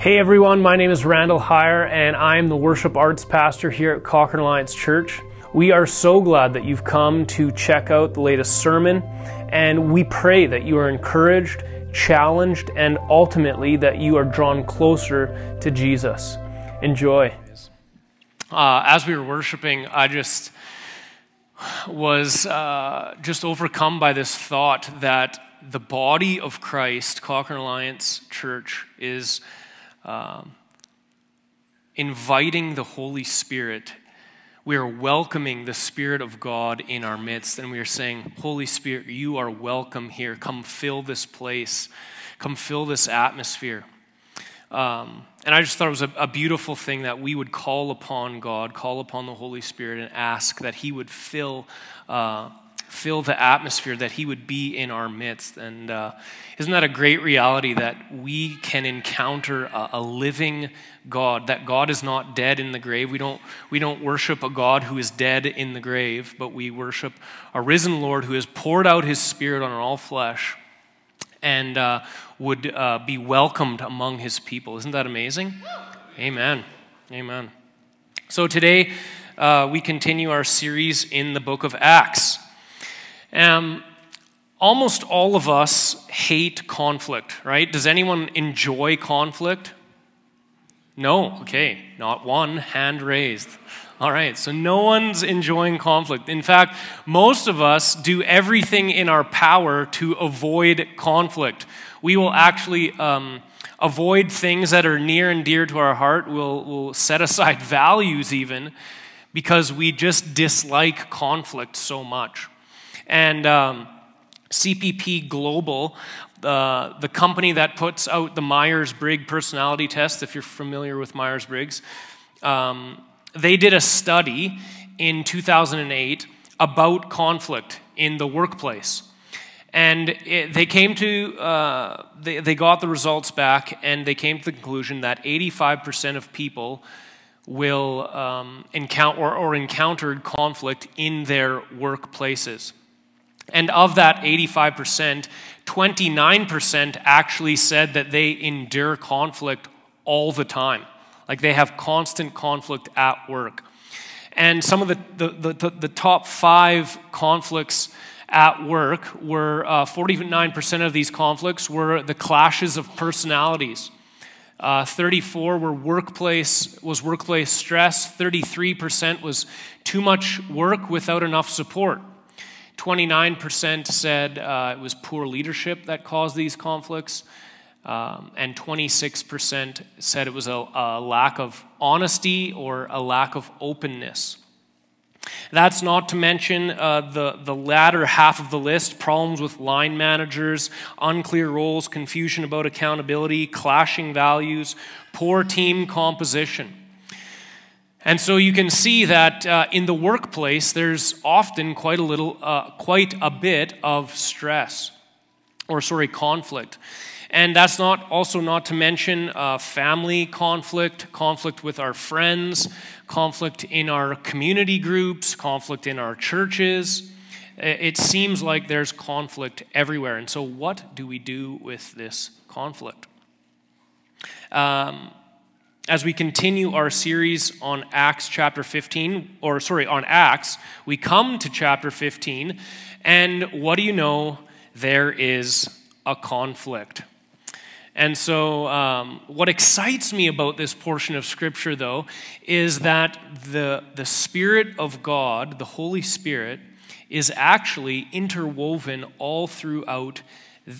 Hey everyone, my name is Randall Heyer, and I'm the worship arts pastor here at Cochrane Alliance Church. We are so glad that you've come to check out the latest sermon, and we pray that you are encouraged, challenged, and ultimately that you are drawn closer to Jesus. Enjoy. Uh, as we were worshiping, I just was uh, just overcome by this thought that the body of Christ, Cochrane Alliance Church, is um, inviting the Holy Spirit. We are welcoming the Spirit of God in our midst, and we are saying, Holy Spirit, you are welcome here. Come fill this place, come fill this atmosphere. Um, and I just thought it was a, a, beautiful thing that we would call upon God, call upon the Holy Spirit, and ask that He would fill uh, fill the atmosphere, that He would be in our midst. And uh, isn't that a great reality that we can encounter a, a, living God, that God is not dead in the grave? We don't, we don't worship a God who is dead in the grave, but we worship a risen Lord who has poured out His Spirit on all flesh and uh, would uh, be welcomed among His people. Isn't that amazing? Amen. Amen. So today, uh, we continue our series in the book of Acts. Um, almost all of us hate conflict, right? Does anyone enjoy conflict? No? Okay, not one hand raised. All right, so no one's enjoying conflict. In fact, most of us do everything in our power to avoid conflict. We will actually um, avoid things that are near and dear to our heart. We'll, we'll set aside values even because we just dislike conflict so much. And um, CPP Global, uh, the company that puts out the Myers Briggs personality test, if you're familiar with Myers Briggs, um, they did a study in 2008 about conflict in the workplace. And it, they came to, uh, they, they got the results back, and they came to the conclusion that 85% of people will um, encounter or, or encountered conflict in their workplaces. And of that 85%, 29% actually said that they endure conflict all the time. Like they have constant conflict at work. And some of the, the, the, the top five conflicts at work were uh, 49% of these conflicts were the clashes of personalities. Uh, 34 were workplace was workplace stress. 33% was too much work without enough support. 29% said uh, it was poor leadership that caused these conflicts. Um, and 26% said it was a, a, lack of honesty or a lack of openness. That's not to mention uh, the, the latter half of the list problems with line managers, unclear roles, confusion about accountability, clashing values, poor team composition. And so you can see that uh, in the workplace, there's often quite a little, uh, quite a bit of stress, or sorry, conflict. And that's not also not to mention uh, family conflict, conflict with our friends, conflict in our community groups, conflict in our churches. It seems like there's conflict everywhere. And so, what do we do with this conflict? Um, as we continue our series on Acts chapter 15, or sorry, on Acts, we come to chapter 15, and what do you know? There is a conflict. And so, um, what excites me about this portion of Scripture, though, is that the, the Spirit of God, the Holy Spirit, is actually interwoven all throughout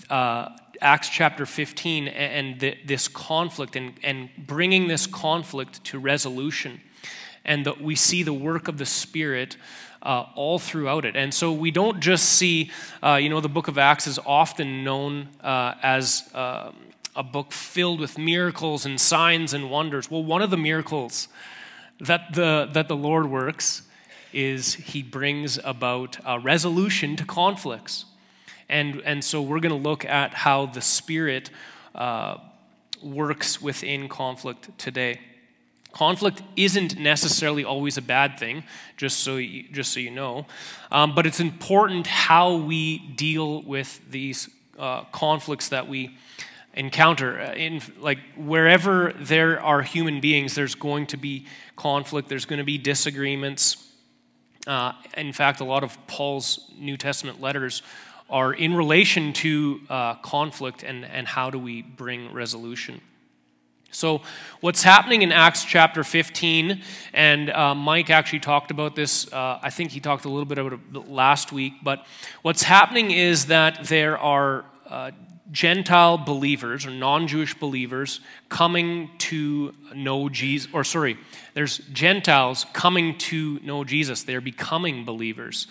uh, Acts chapter 15 and the, this conflict and, and bringing this conflict to resolution. And we see the work of the Spirit uh, all throughout it. And so we don't just see, uh, you know, the book of Acts is often known uh, as uh, a book filled with miracles and signs and wonders. Well, one of the miracles that the, that the Lord works is he brings about a resolution to conflicts. And, and so we're going to look at how the Spirit uh, works within conflict today. Conflict isn't necessarily always a bad thing, just so you, just so you know, um, but it's important how we deal with these uh, conflicts that we encounter. Uh, in like wherever there are human beings, there's going to be conflict. There's going to be disagreements. Uh, in fact, a lot of Paul's New Testament letters are in relation to uh, conflict and, and how do we bring resolution. So, what's happening in Acts chapter 15, and uh, Mike actually talked about this, uh, I think he talked a little bit about it last week, but what's happening is that there are uh, Gentile believers or non Jewish believers coming to know Jesus, or sorry, there's Gentiles coming to know Jesus. They're becoming believers.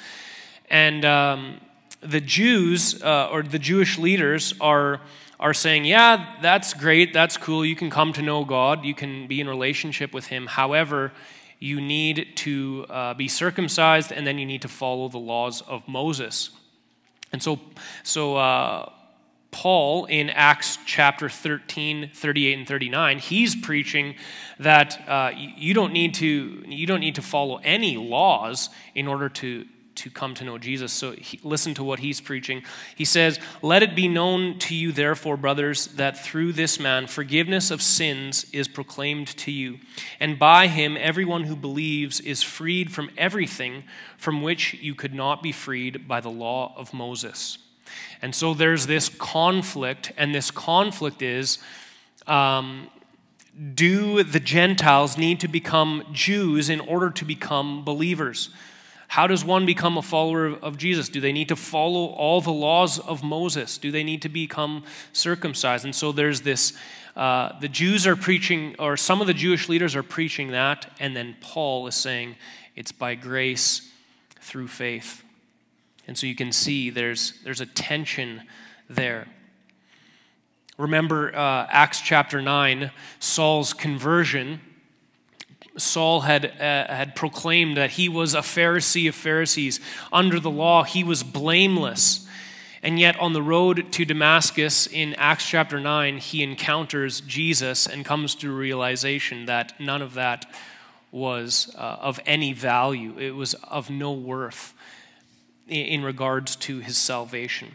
And um, the Jews uh, or the Jewish leaders are, are saying, Yeah, that's great, that's cool, you can come to know God, you can be in relationship with Him. However, you need to uh, be circumcised and then you need to follow the laws of Moses. And so, so uh, Paul in Acts chapter 13, 38, and 39, he's preaching that uh, you, don't need to, you don't need to follow any laws in order to, to come to know Jesus. So he, listen to what he's preaching. He says, Let it be known to you, therefore, brothers, that through this man forgiveness of sins is proclaimed to you. And by him, everyone who believes is freed from everything from which you could not be freed by the law of Moses. And so there's this conflict, and this conflict is um, do the Gentiles need to become Jews in order to become believers? How does one become a follower of Jesus? Do they need to follow all the laws of Moses? Do they need to become circumcised? And so there's this uh, the Jews are preaching, or some of the Jewish leaders are preaching that, and then Paul is saying it's by grace through faith. And so you can see there's, there's a tension there. Remember uh, Acts chapter 9, Saul's conversion. Saul had, uh, had proclaimed that he was a Pharisee of Pharisees. Under the law, he was blameless. And yet, on the road to Damascus in Acts chapter 9, he encounters Jesus and comes to realization that none of that was uh, of any value, it was of no worth in regards to his salvation.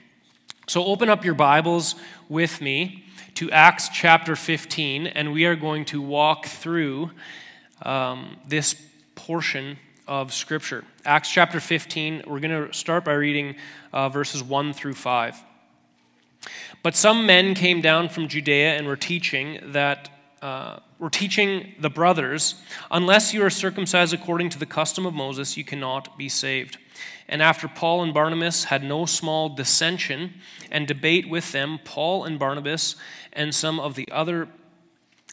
So open up your Bibles with me to Acts chapter 15, and we are going to walk through um, this portion of Scripture. Acts chapter 15, we're going to start by reading uh, verses 1 through 5. But some men came down from Judea and were teaching that. Uh, were teaching the brothers, unless you are circumcised according to the custom of Moses, you cannot be saved. And after Paul and Barnabas had no small dissension and debate with them, Paul and Barnabas and some of the other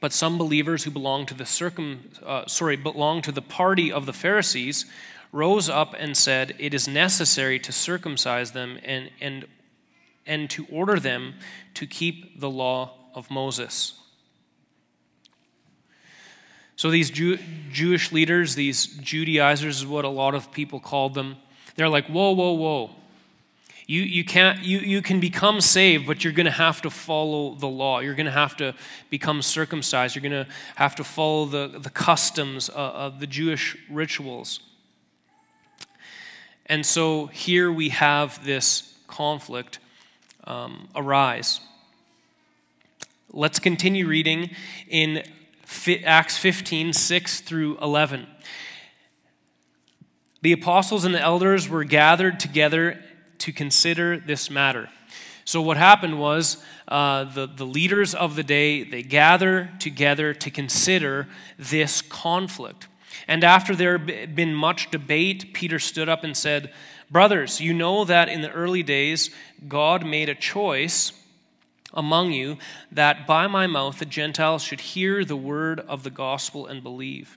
But some believers who belonged to the circum, uh, sorry, belonged to the party of the Pharisees rose up and said, "It is necessary to circumcise them and and and to order them to keep the law of Moses." So these Jew, Jewish leaders, these Judaizers, is what a lot of people called them they're like, whoa, whoa, whoa. You, you, can't, you, you can become saved, but you're going to have to follow the law. You're going to have to become circumcised. You're going to have to follow the, the customs of, of the Jewish rituals. And so here we have this conflict um, arise. Let's continue reading in Acts 15 6 through 11 the apostles and the elders were gathered together to consider this matter. So, what happened was uh, the, the leaders of the day, they gather together to consider this conflict. And after there had been much debate, Peter stood up and said, Brothers, you know that in the early days God made a choice among you that by my mouth the Gentiles should hear the word of the gospel and believe.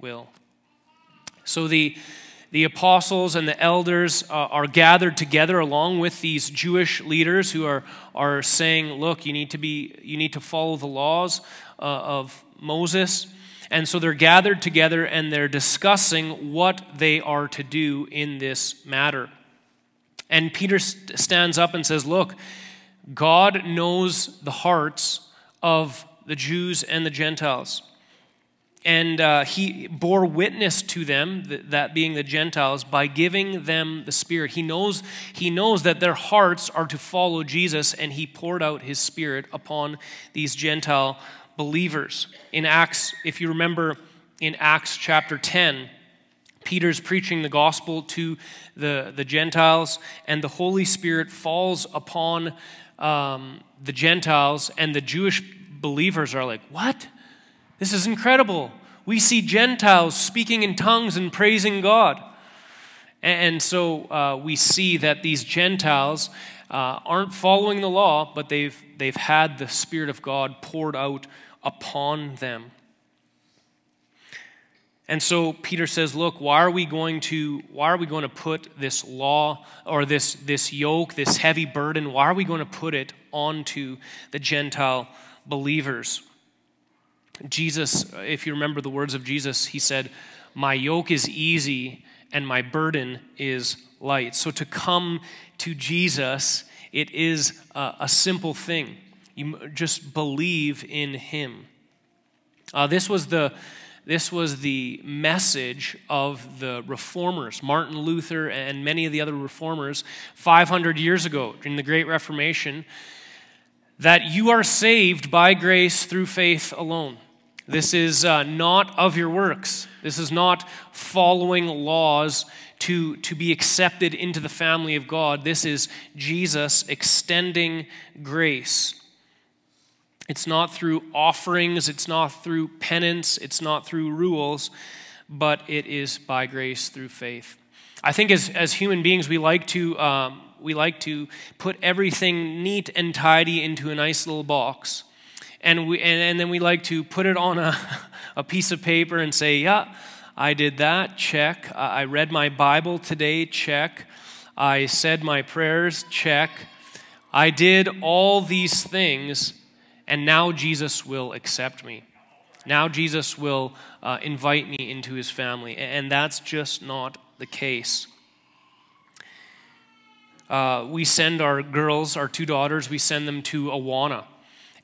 will. So the the apostles and the elders uh, are gathered together along with these Jewish leaders who are, are saying, look, you need to be you need to follow the laws uh, of Moses. And so they're gathered together and they're discussing what they are to do in this matter. And Peter stands up and says, Look, God knows the hearts of the Jews and the Gentiles and uh, he bore witness to them that being the gentiles by giving them the spirit. He knows he knows that their hearts are to follow jesus and he poured out his spirit upon these gentile believers. In acts if you remember in acts chapter 10 peter's preaching the gospel to the, the gentiles and the holy spirit falls upon um, the gentiles and the jewish believers are like what this is incredible. We see Gentiles speaking in tongues and praising God. And so uh, we see that these Gentiles uh, aren't following the law, but they've, they've had the Spirit of God poured out upon them. And so Peter says, look, why are we going to why are we going to put this law or this this yoke, this heavy burden, why are we going to put it onto the Gentile believers? Jesus, if you remember the words of Jesus, he said, My yoke is easy and my burden is light. So to come to Jesus, it is a, a simple thing. You just believe in him. Uh, this was the this was the message of the reformers, Martin Luther and many of the other reformers 500 years ago during the Great Reformation, that you are saved by grace through faith alone. This is uh, not of your works. This is not following laws to, to be accepted into the family of God. This is Jesus extending grace. It's not through offerings, it's not through penance, it's not through rules, but it is by grace through faith. I think as, as human beings, we like to. Um, we like to put everything neat and tidy into a nice little box and, we, and, and then we like to put it on a, a piece of paper and say, yeah, I did that, check. I read my Bible today, check. I said my prayers, check. I did all these things, and now Jesus will accept me. Now Jesus will uh, invite me into his family. And that's just not the case. Uh, we send our girls, our two daughters, we send them to Awana.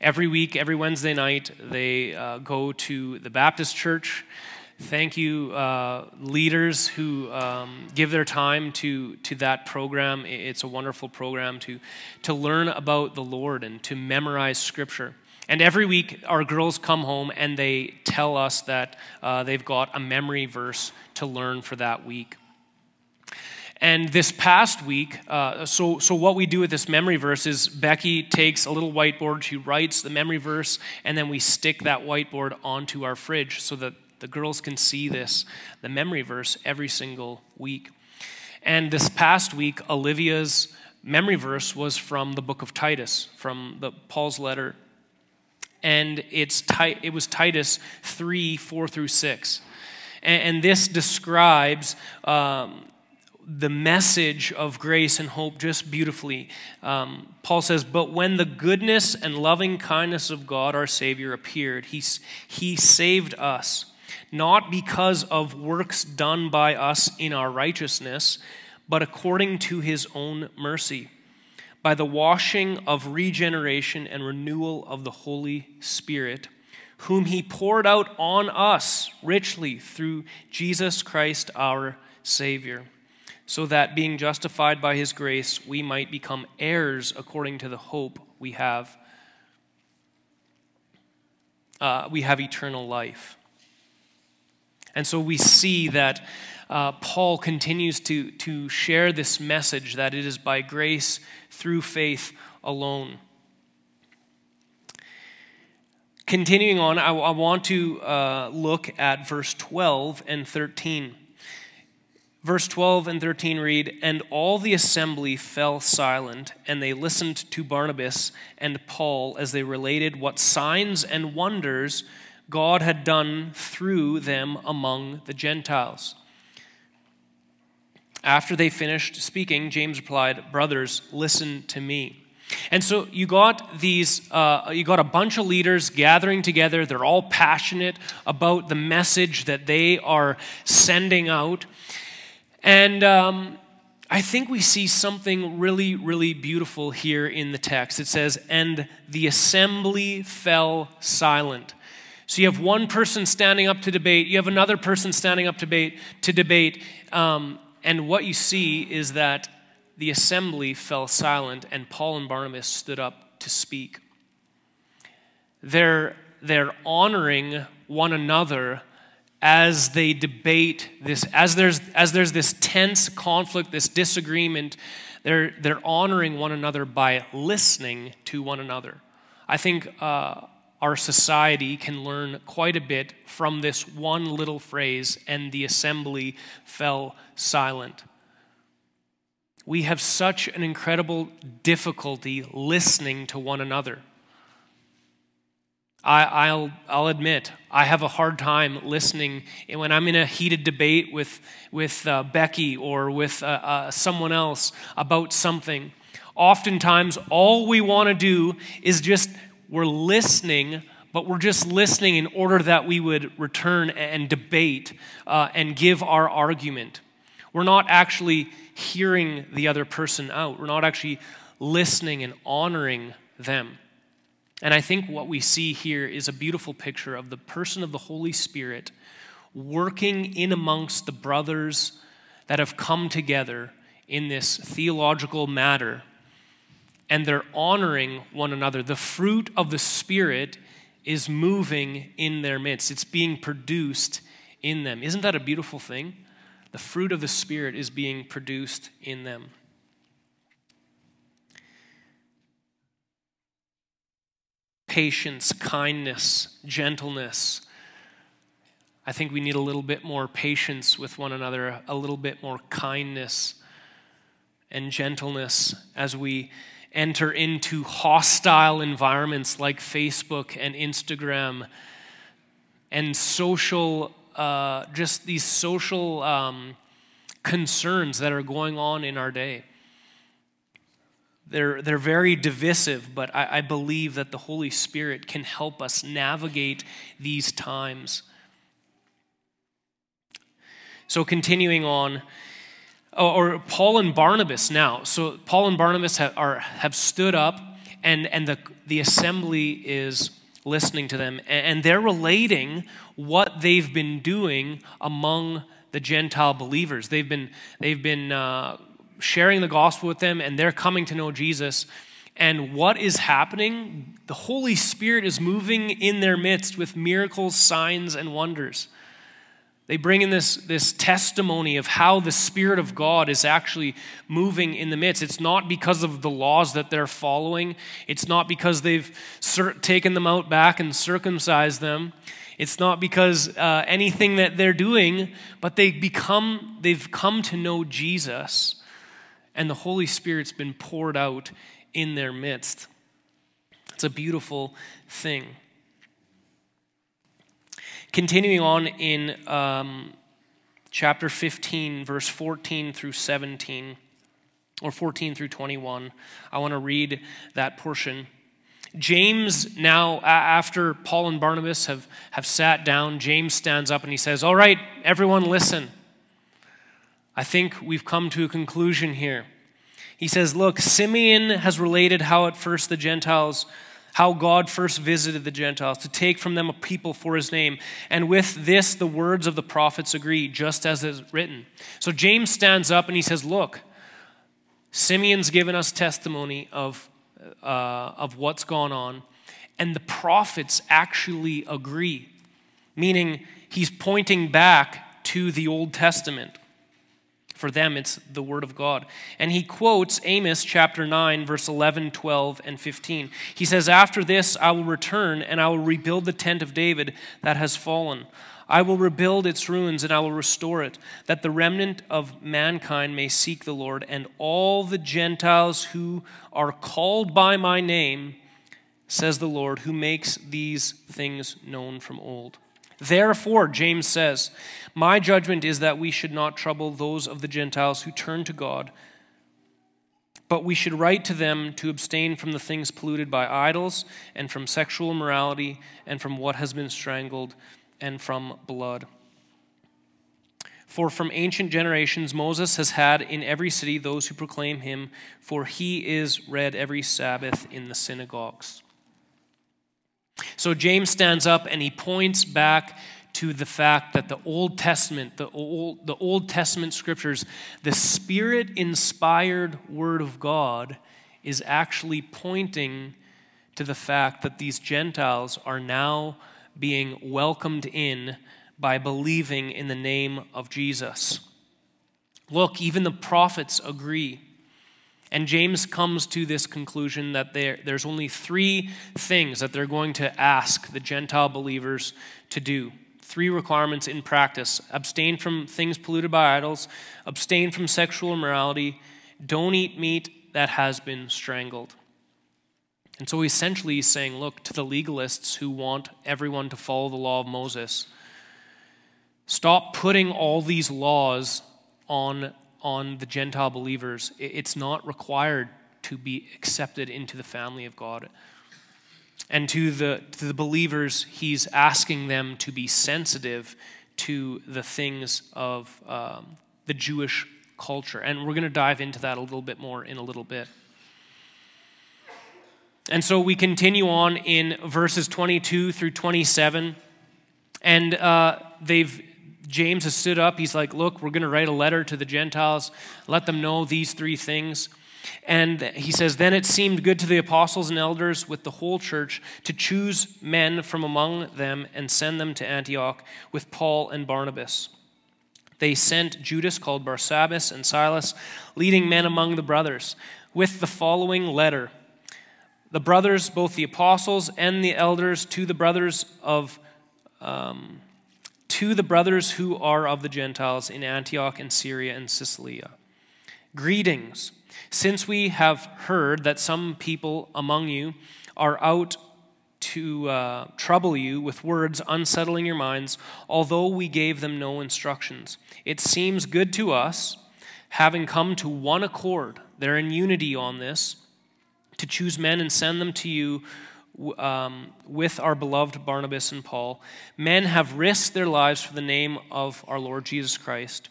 Every week, every Wednesday night, they uh, go to the Baptist church. Thank you, uh, leaders who um, give their time to, to that program. It's a wonderful program to, to learn about the Lord and to memorize Scripture. And every week, our girls come home and they tell us that uh, they've got a memory verse to learn for that week. And this past week, uh, so, so what we do with this memory verse is Becky takes a little whiteboard, she writes the memory verse, and then we stick that whiteboard onto our fridge so that the girls can see this, the memory verse, every single week. And this past week, Olivia's memory verse was from the book of Titus, from the Paul's letter. And it's, it was Titus 3 4 through 6. And, this describes. Um, the message of grace and hope just beautifully. Um, Paul says, But when the goodness and loving kindness of God our Savior appeared, he, he saved us, not because of works done by us in our righteousness, but according to his own mercy, by the washing of regeneration and renewal of the Holy Spirit, whom he poured out on us richly through Jesus Christ our Savior so that being justified by his grace, we might become heirs according to the hope we have. Uh, we have eternal life. And so we see that uh, Paul continues to, to share this message that it is by grace through faith alone. Continuing on, I, I want to uh, look at verse 12 and 13. Verse 12 and 13 read, And all the assembly fell silent, and they listened to Barnabas and Paul as they related what signs and wonders God had done through them among the Gentiles. After they finished speaking, James replied, Brothers, listen to me. And so you got these, uh, you got a bunch of leaders gathering together. They're all passionate about the message that they are sending out. And um, I think we see something really, really beautiful here in the text. It says, And the assembly fell silent. So you have one person standing up to debate, you have another person standing up to debate, to debate um, and what you see is that the assembly fell silent, and Paul and Barnabas stood up to speak. They're, they're honoring one another as they debate this, as there's, as there's this tense conflict, this disagreement, they're, they're honoring one another by listening to one another. I think uh, our society can learn quite a bit from this one little phrase, and the assembly fell silent. We have such an incredible difficulty listening to one another. I, will I'll admit, I have a hard time listening when I'm in a heated debate with, with uh, Becky or with uh, uh, someone else about something. Oftentimes, all we want to do is just, we're listening, but we're just listening in order that we would return and debate uh, and give our argument. We're not actually hearing the other person out, we're not actually listening and honoring them. And I think what we see here is a beautiful picture of the person of the Holy Spirit working in amongst the brothers that have come together in this theological matter. And they're honoring one another. The fruit of the Spirit is moving in their midst, it's being produced in them. Isn't that a beautiful thing? The fruit of the Spirit is being produced in them. Patience, kindness, gentleness. I think we need a little bit more patience with one another, a little bit more kindness and gentleness as we enter into hostile environments like Facebook and Instagram and social, uh, just these social um, concerns that are going on in our day. They're, they're very divisive, but I, I believe that the Holy Spirit can help us navigate these times. So, continuing on, or Paul and Barnabas now. So, Paul and Barnabas have, are, have stood up, and, and the, the assembly is listening to them, and they're relating what they've been doing among the Gentile believers. They've been, they've been uh, sharing the gospel with them, and they're coming to know Jesus. And what is happening? The Holy Spirit is moving in their midst with miracles, signs, and wonders. They bring in this, this testimony of how the Spirit of God is actually moving in the midst. It's not because of the laws that they're following, it's not because they've taken them out back and circumcised them. It's not because uh, anything that they're doing, but they become, they've come to know Jesus and the Holy Spirit's been poured out in their midst. It's a beautiful thing. Continuing on in um, chapter 15, verse 14 through 17, or 14 through 21, I want to read that portion. James, now after Paul and Barnabas have, have sat down, James stands up and he says, All right, everyone listen. I think we've come to a conclusion here. He says, Look, Simeon has related how at first the Gentiles, how God first visited the Gentiles to take from them a people for his name. And with this, the words of the prophets agree, just as is written. So James stands up and he says, Look, Simeon's given us testimony of, uh, of what's gone on, and the prophets actually agree, meaning he's pointing back to the Old Testament. For them, it's the Word of God. And he quotes Amos chapter 9, verse 11, 12, and 15. He says, After this I will return, and I will rebuild the tent of David that has fallen. I will rebuild its ruins, and I will restore it, that the remnant of mankind may seek the Lord, and all the Gentiles who are called by my name, says the Lord, who makes these things known from old. Therefore, James says, My judgment is that we should not trouble those of the Gentiles who turn to God, but we should write to them to abstain from the things polluted by idols, and from sexual immorality, and from what has been strangled, and from blood. For from ancient generations Moses has had in every city those who proclaim him, for he is read every Sabbath in the synagogues. So James stands up and he points back to the fact that the Old Testament, the Old, the Old Testament scriptures, the spirit inspired word of God is actually pointing to the fact that these Gentiles are now being welcomed in by believing in the name of Jesus. Look, even the prophets agree and James comes to this conclusion that there, there's only three things that they're going to ask the Gentile believers to do. Three requirements in practice abstain from things polluted by idols, abstain from sexual immorality, don't eat meat that has been strangled. And so essentially he's saying, look, to the legalists who want everyone to follow the law of Moses, stop putting all these laws on on the Gentile believers. It's not required to be accepted into the family of God. And to the, to the believers, he's asking them to be sensitive to the things of um, the Jewish culture. And we're going to dive into that a little bit more in a little bit. And so we continue on in verses 22 through 27. And uh, they've James has stood up. He's like, Look, we're going to write a letter to the Gentiles, let them know these three things. And he says, Then it seemed good to the apostles and elders with the whole church to choose men from among them and send them to Antioch with Paul and Barnabas. They sent Judas, called Barsabbas, and Silas, leading men among the brothers, with the following letter The brothers, both the apostles and the elders, to the brothers of. Um, to the brothers who are of the Gentiles in Antioch and Syria and Cilicia. Greetings. Since we have heard that some people among you are out to uh, trouble you with words unsettling your minds, although we gave them no instructions, it seems good to us, having come to one accord, they're in unity on this, to choose men and send them to you um, with our beloved Barnabas and Paul. Men have risked their lives for the name of our Lord Jesus Christ.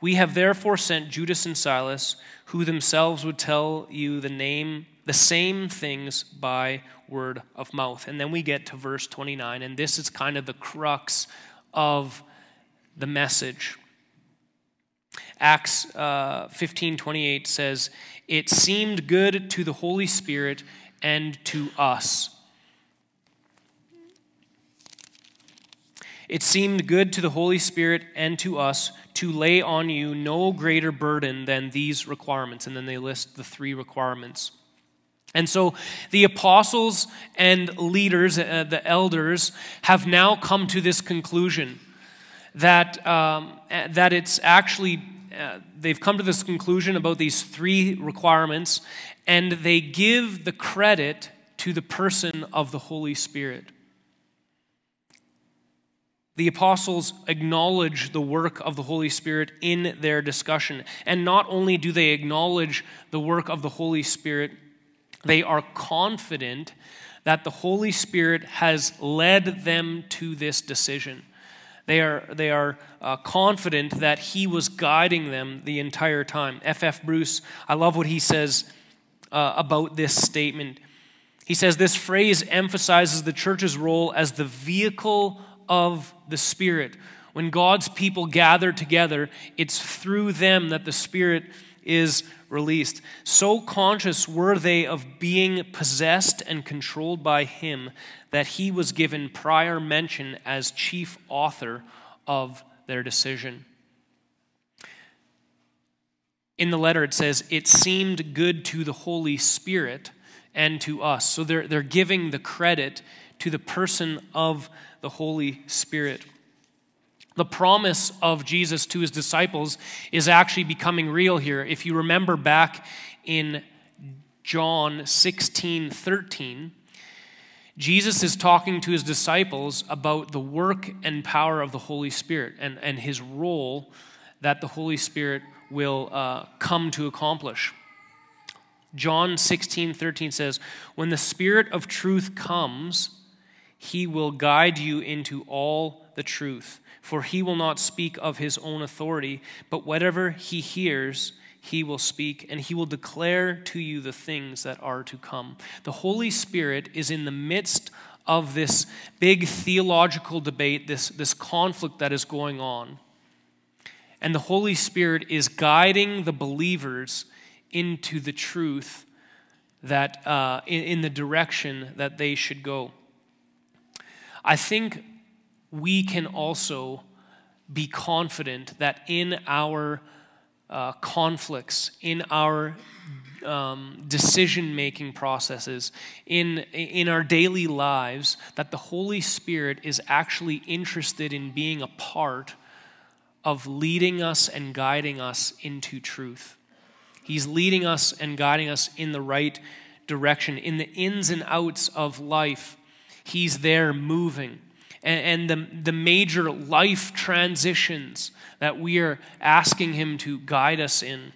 We have therefore sent Judas and Silas, who themselves would tell you the name, the same things by word of mouth. And then we get to verse 29, and this is kind of the crux of the message. Acts uh, 15 28 says, It seemed good to the Holy Spirit and to us It seemed good to the Holy Spirit and to us to lay on you no greater burden than these requirements. And then they list the three requirements. And so the apostles and leaders, uh, the elders, have now come to this conclusion that, um, that it's actually, uh, they've come to this conclusion about these three requirements, and they give the credit to the person of the Holy Spirit the apostles acknowledge the work of the Holy Spirit in their discussion. And not only do they acknowledge the work of the Holy Spirit, they are confident that the Holy Spirit has led them to this decision. They are, they are uh, confident that He was guiding them the entire time. F.F. F. Bruce, I love what he says uh, about this statement. He says this phrase emphasizes the church's role as the vehicle of the Spirit. When God's people gather together, it's through them that the Spirit is released. So conscious were they of being possessed and controlled by Him that He was given prior mention as chief author of their decision. in the letter, it says, it seemed good to the Holy Spirit and to us. So they're, they're giving the credit to the person of the Holy Spirit. The promise of Jesus to his disciples is actually becoming real here. If you remember back in John 16 13, Jesus is talking to his disciples about the work and power of the Holy Spirit and, and his role that the Holy Spirit will uh, come to accomplish. John 16, 13 says, When the Spirit of truth comes, he will guide you into all the truth. For he will not speak of his own authority, but whatever he hears, he will speak, and he will declare to you the things that are to come. The Holy Spirit is in the midst of this big theological debate, this, this conflict that is going on. And the Holy Spirit is guiding the believers into the truth that uh, in, in the direction that they should go. I think we can also be confident that in our uh, conflicts, in our um, decision making processes, in, in our daily lives, that the Holy Spirit is actually interested in being a part of leading us and guiding us into truth. He's leading us and guiding us in the right direction. In the ins and outs of life, He's there moving. And, the, the major life transitions that we are asking Him to guide us in,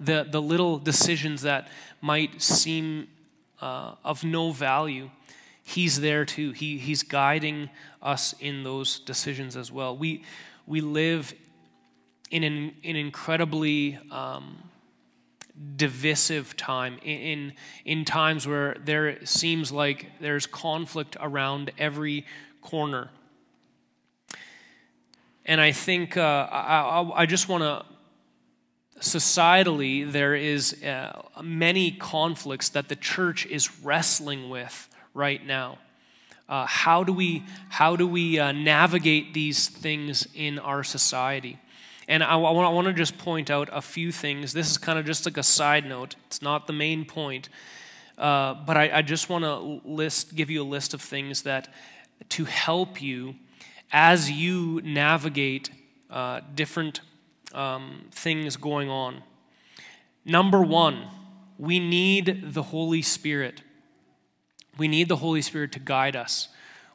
the, the little decisions that might seem uh, of no value, He's there too. He, he's guiding us in those decisions as well. We, we live in an, an incredibly um, divisive time, in, in times where there seems like there's conflict around every corner. And I think uh, I, I, just want to societally there is uh, many conflicts that the church is wrestling with right now uh, how do we how do we uh, navigate these things in our society and I, I want to just point out a few things. This is kind of just like a side note. It's not the main point. Uh, but I, I just want to list, give you a list of things that to help you as you navigate uh, different um, things going on. Number one, we need the Holy Spirit. We need the Holy Spirit to guide us.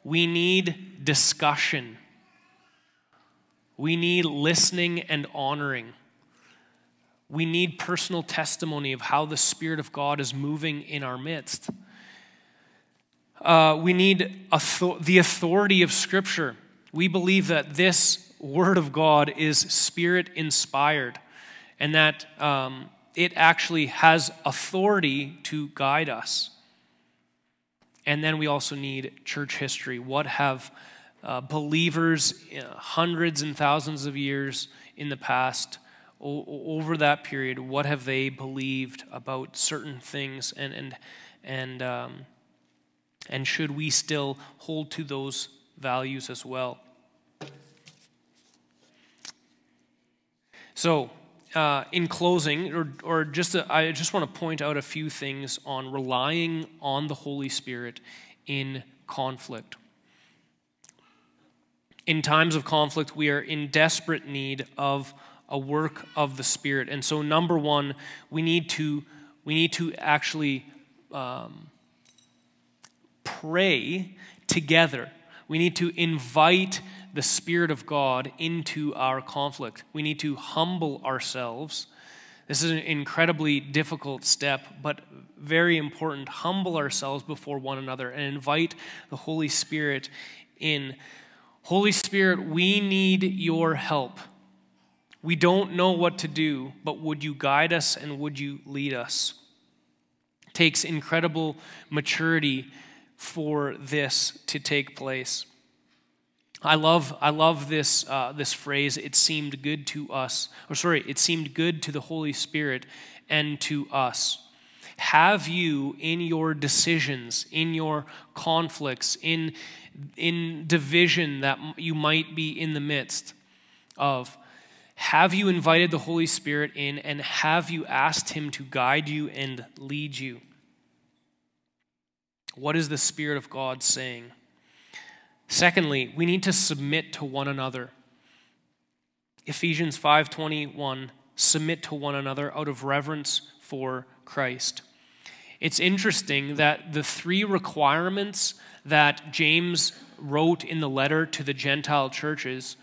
We need discussion. We need listening and honoring. We need personal testimony of how the Spirit of God is moving in our midst. Uh, we need author- the authority of Scripture. We believe that this Word of God is Spirit inspired and that um, it actually has authority to guide us. And then we also need church history. What have uh, believers uh, hundreds and thousands of years in the past o- over that period what have they believed about certain things? And and and um, and should we still hold to those values as well? So uh, in closing, or, or just a, I just want to point out a few things on relying on the Holy Spirit in conflict in times of conflict, we are in desperate need of a work of the Spirit. And so, number one, we need to, we need to actually um, pray together. We need to invite the Spirit of God into our conflict. We need to humble ourselves. This is an incredibly difficult step, but very important. Humble ourselves before one another and invite the Holy Spirit in Holy Spirit, we need your help. We don't know what to do, but would you guide us and would you lead us? It takes incredible maturity for this to take place. I love, I love this, uh, this phrase, it seemed good to us. Or, sorry, it seemed good to the Holy Spirit and to us. Have you in your decisions, in your conflicts, in in division that you might be in the midst of, Have you invited the Holy Spirit in and have you asked Him to guide you and lead you? What is the Spirit of God saying? Secondly, we need to submit to one another. Ephesians 5:21 submit to one another out of reverence for Christ. It's interesting that the three requirements that James wrote in the letter to the Gentile churches,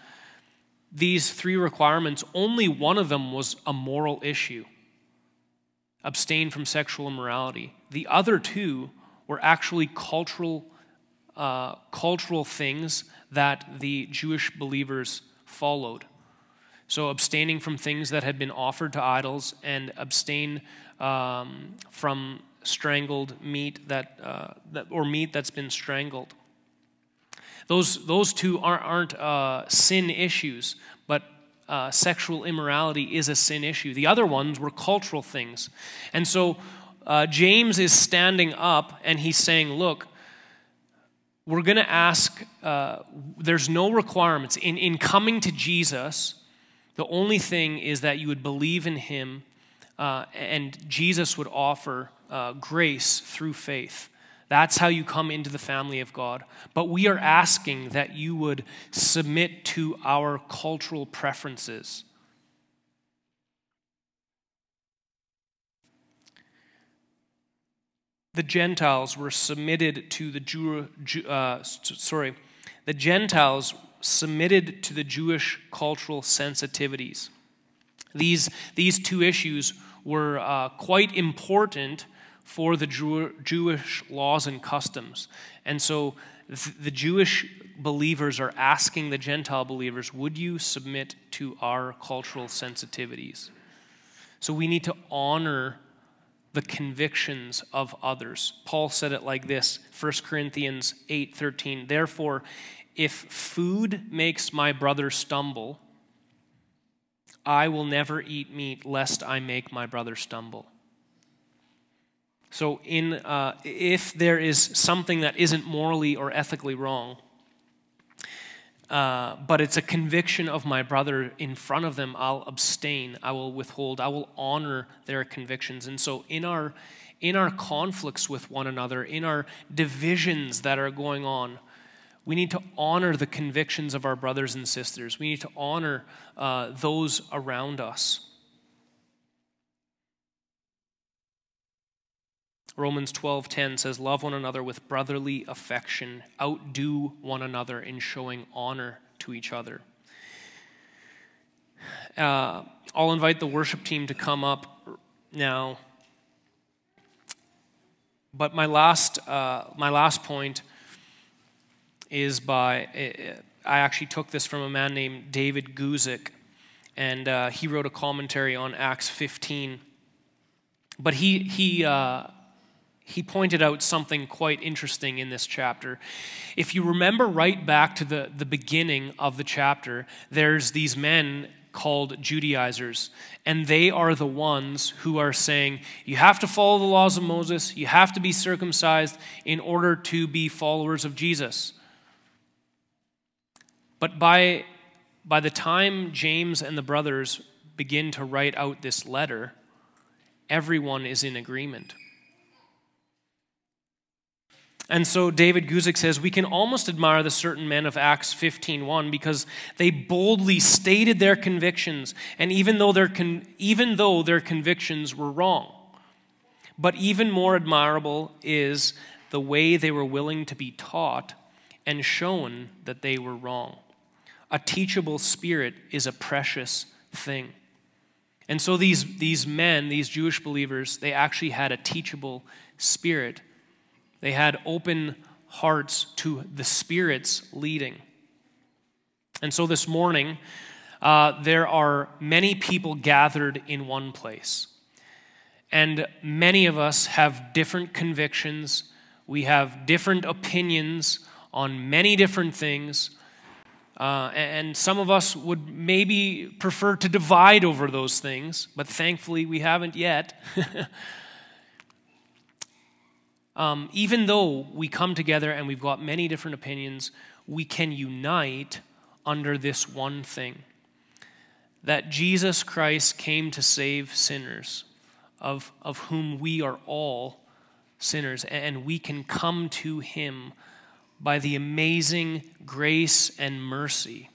these three requirements, only one of them was a moral issue abstain from sexual immorality. The other two were actually cultural, uh, cultural things that the Jewish believers followed. So, abstaining from things that had been offered to idols and abstain um, from strangled meat that, uh, that, or meat that's been strangled. Those, those two aren't, aren't uh, sin issues, but uh, sexual immorality is a sin issue. The other ones were cultural things. And so uh, James is standing up and he's saying, Look, we're going to ask, uh, there's no requirements. In, in coming to Jesus, the only thing is that you would believe in him uh, and Jesus would offer uh, grace through faith. That's how you come into the family of God. But we are asking that you would submit to our cultural preferences. The Gentiles were submitted to the Jew, uh, sorry, the Gentiles submitted to the Jewish cultural sensitivities. These, these two issues were uh, quite important for the Jew- Jewish laws and customs. And so th- the Jewish believers are asking the Gentile believers, would you submit to our cultural sensitivities? So we need to honor the convictions of others. Paul said it like this, 1 Corinthians 8:13. Therefore, if food makes my brother stumble, I will never eat meat lest I make my brother stumble. So, in, uh, if there is something that isn't morally or ethically wrong, uh, but it's a conviction of my brother in front of them, I'll abstain, I will withhold, I will honor their convictions. And so, in our in our conflicts with one another, in our divisions that are going on, we need to honor the convictions of our brothers and sisters. We need to honor uh, those around us. Romans 12:10 says love one another with brotherly affection outdo one another in showing honor to each other. Uh, I'll invite the worship team to come up now. But my last, uh, my last point is by, I actually took this from a man named David Guzik, and uh, he wrote a commentary on Acts 15. But he, he, uh, he pointed out something quite interesting in this chapter. If you remember right back to the, the beginning of the chapter, there's these men called Judaizers, and they are the ones who are saying, You have to follow the laws of Moses, you have to be circumcised in order to be followers of Jesus. But by, by the time James and the brothers begin to write out this letter, everyone is in agreement. And so David Guzik says we can almost admire the certain men of Acts 15:1 because they boldly stated their convictions and even though their con- even though their convictions were wrong. But even more admirable is the way they were willing to be taught and shown that they were wrong. A teachable spirit is a precious thing. And so these, these men, these Jewish believers, they actually had a teachable spirit they had open hearts to the Spirit's leading. And so this morning, uh, there are many people gathered in one place. And many of us have different convictions. We have different opinions on many different things. Uh, and some of us would maybe prefer to divide over those things, but thankfully we haven't yet. um, even though we come together and we've got many different opinions, we can unite under this one thing that Jesus Christ came to save sinners, of, of whom we are all sinners, and we can come to him by the amazing grace and mercy.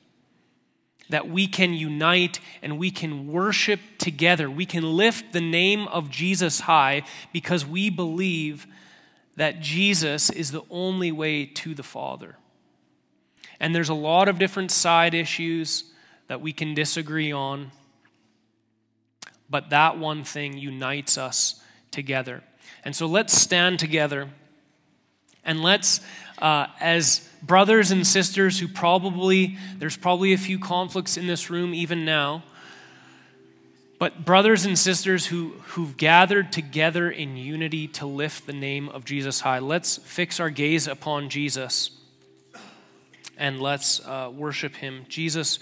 That we can unite and we can worship together. We can lift the name of Jesus high because we believe that Jesus is the only way to the Father. And there's a lot of different side issues that we can disagree on, but that one thing unites us together. And so let's stand together and let's, uh, as brothers and sisters who probably, there's probably a few conflicts in this room even now, but brothers and sisters who, who've gathered together in unity to lift the name of Jesus high, let's fix our gaze upon Jesus and let's uh, worship him. Jesus,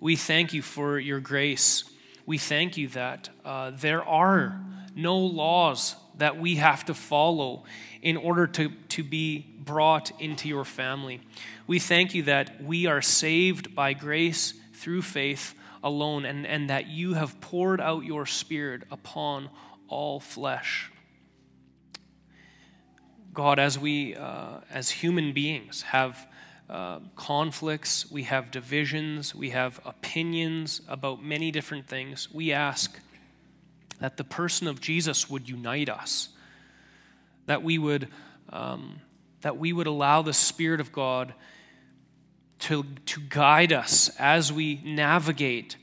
we thank you for your grace. We thank you that uh, there are no laws that we have to follow in order to, to be brought into your family. We thank you that we are saved by grace through faith alone and, and that you have poured out your spirit upon all flesh. God, as we, uh, as human beings, have uh, conflicts, we have divisions, we have opinions about many different things, we ask that the person of Jesus would unite us, that we would, um, that we would allow the Spirit of God to, to guide us as we navigate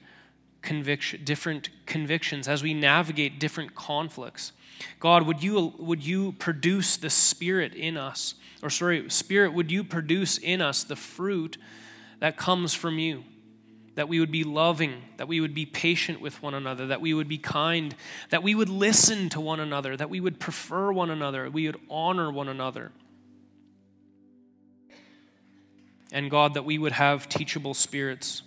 conviction, different convictions, as we navigate different conflicts. God, would you, would you produce the Spirit in us? Or, sorry, Spirit, would you produce in us the fruit that comes from you? that we would be loving, that we would be patient with one another, that we would be kind, that we would listen to one another, that we would prefer one another, we would honor one another. And God, that we would have teachable spirits,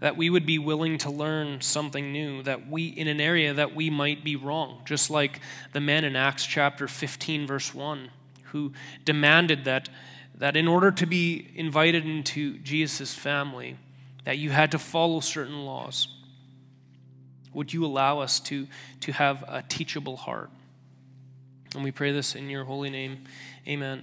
that we would be willing to learn something new, that we, in an area that we might be wrong, just like the men in Acts chapter 15, verse 1, who demanded that, that in order to be invited into Jesus' family, that you had to follow certain laws. Would you allow us to, to have a teachable heart? And we pray this in your holy name. Amen.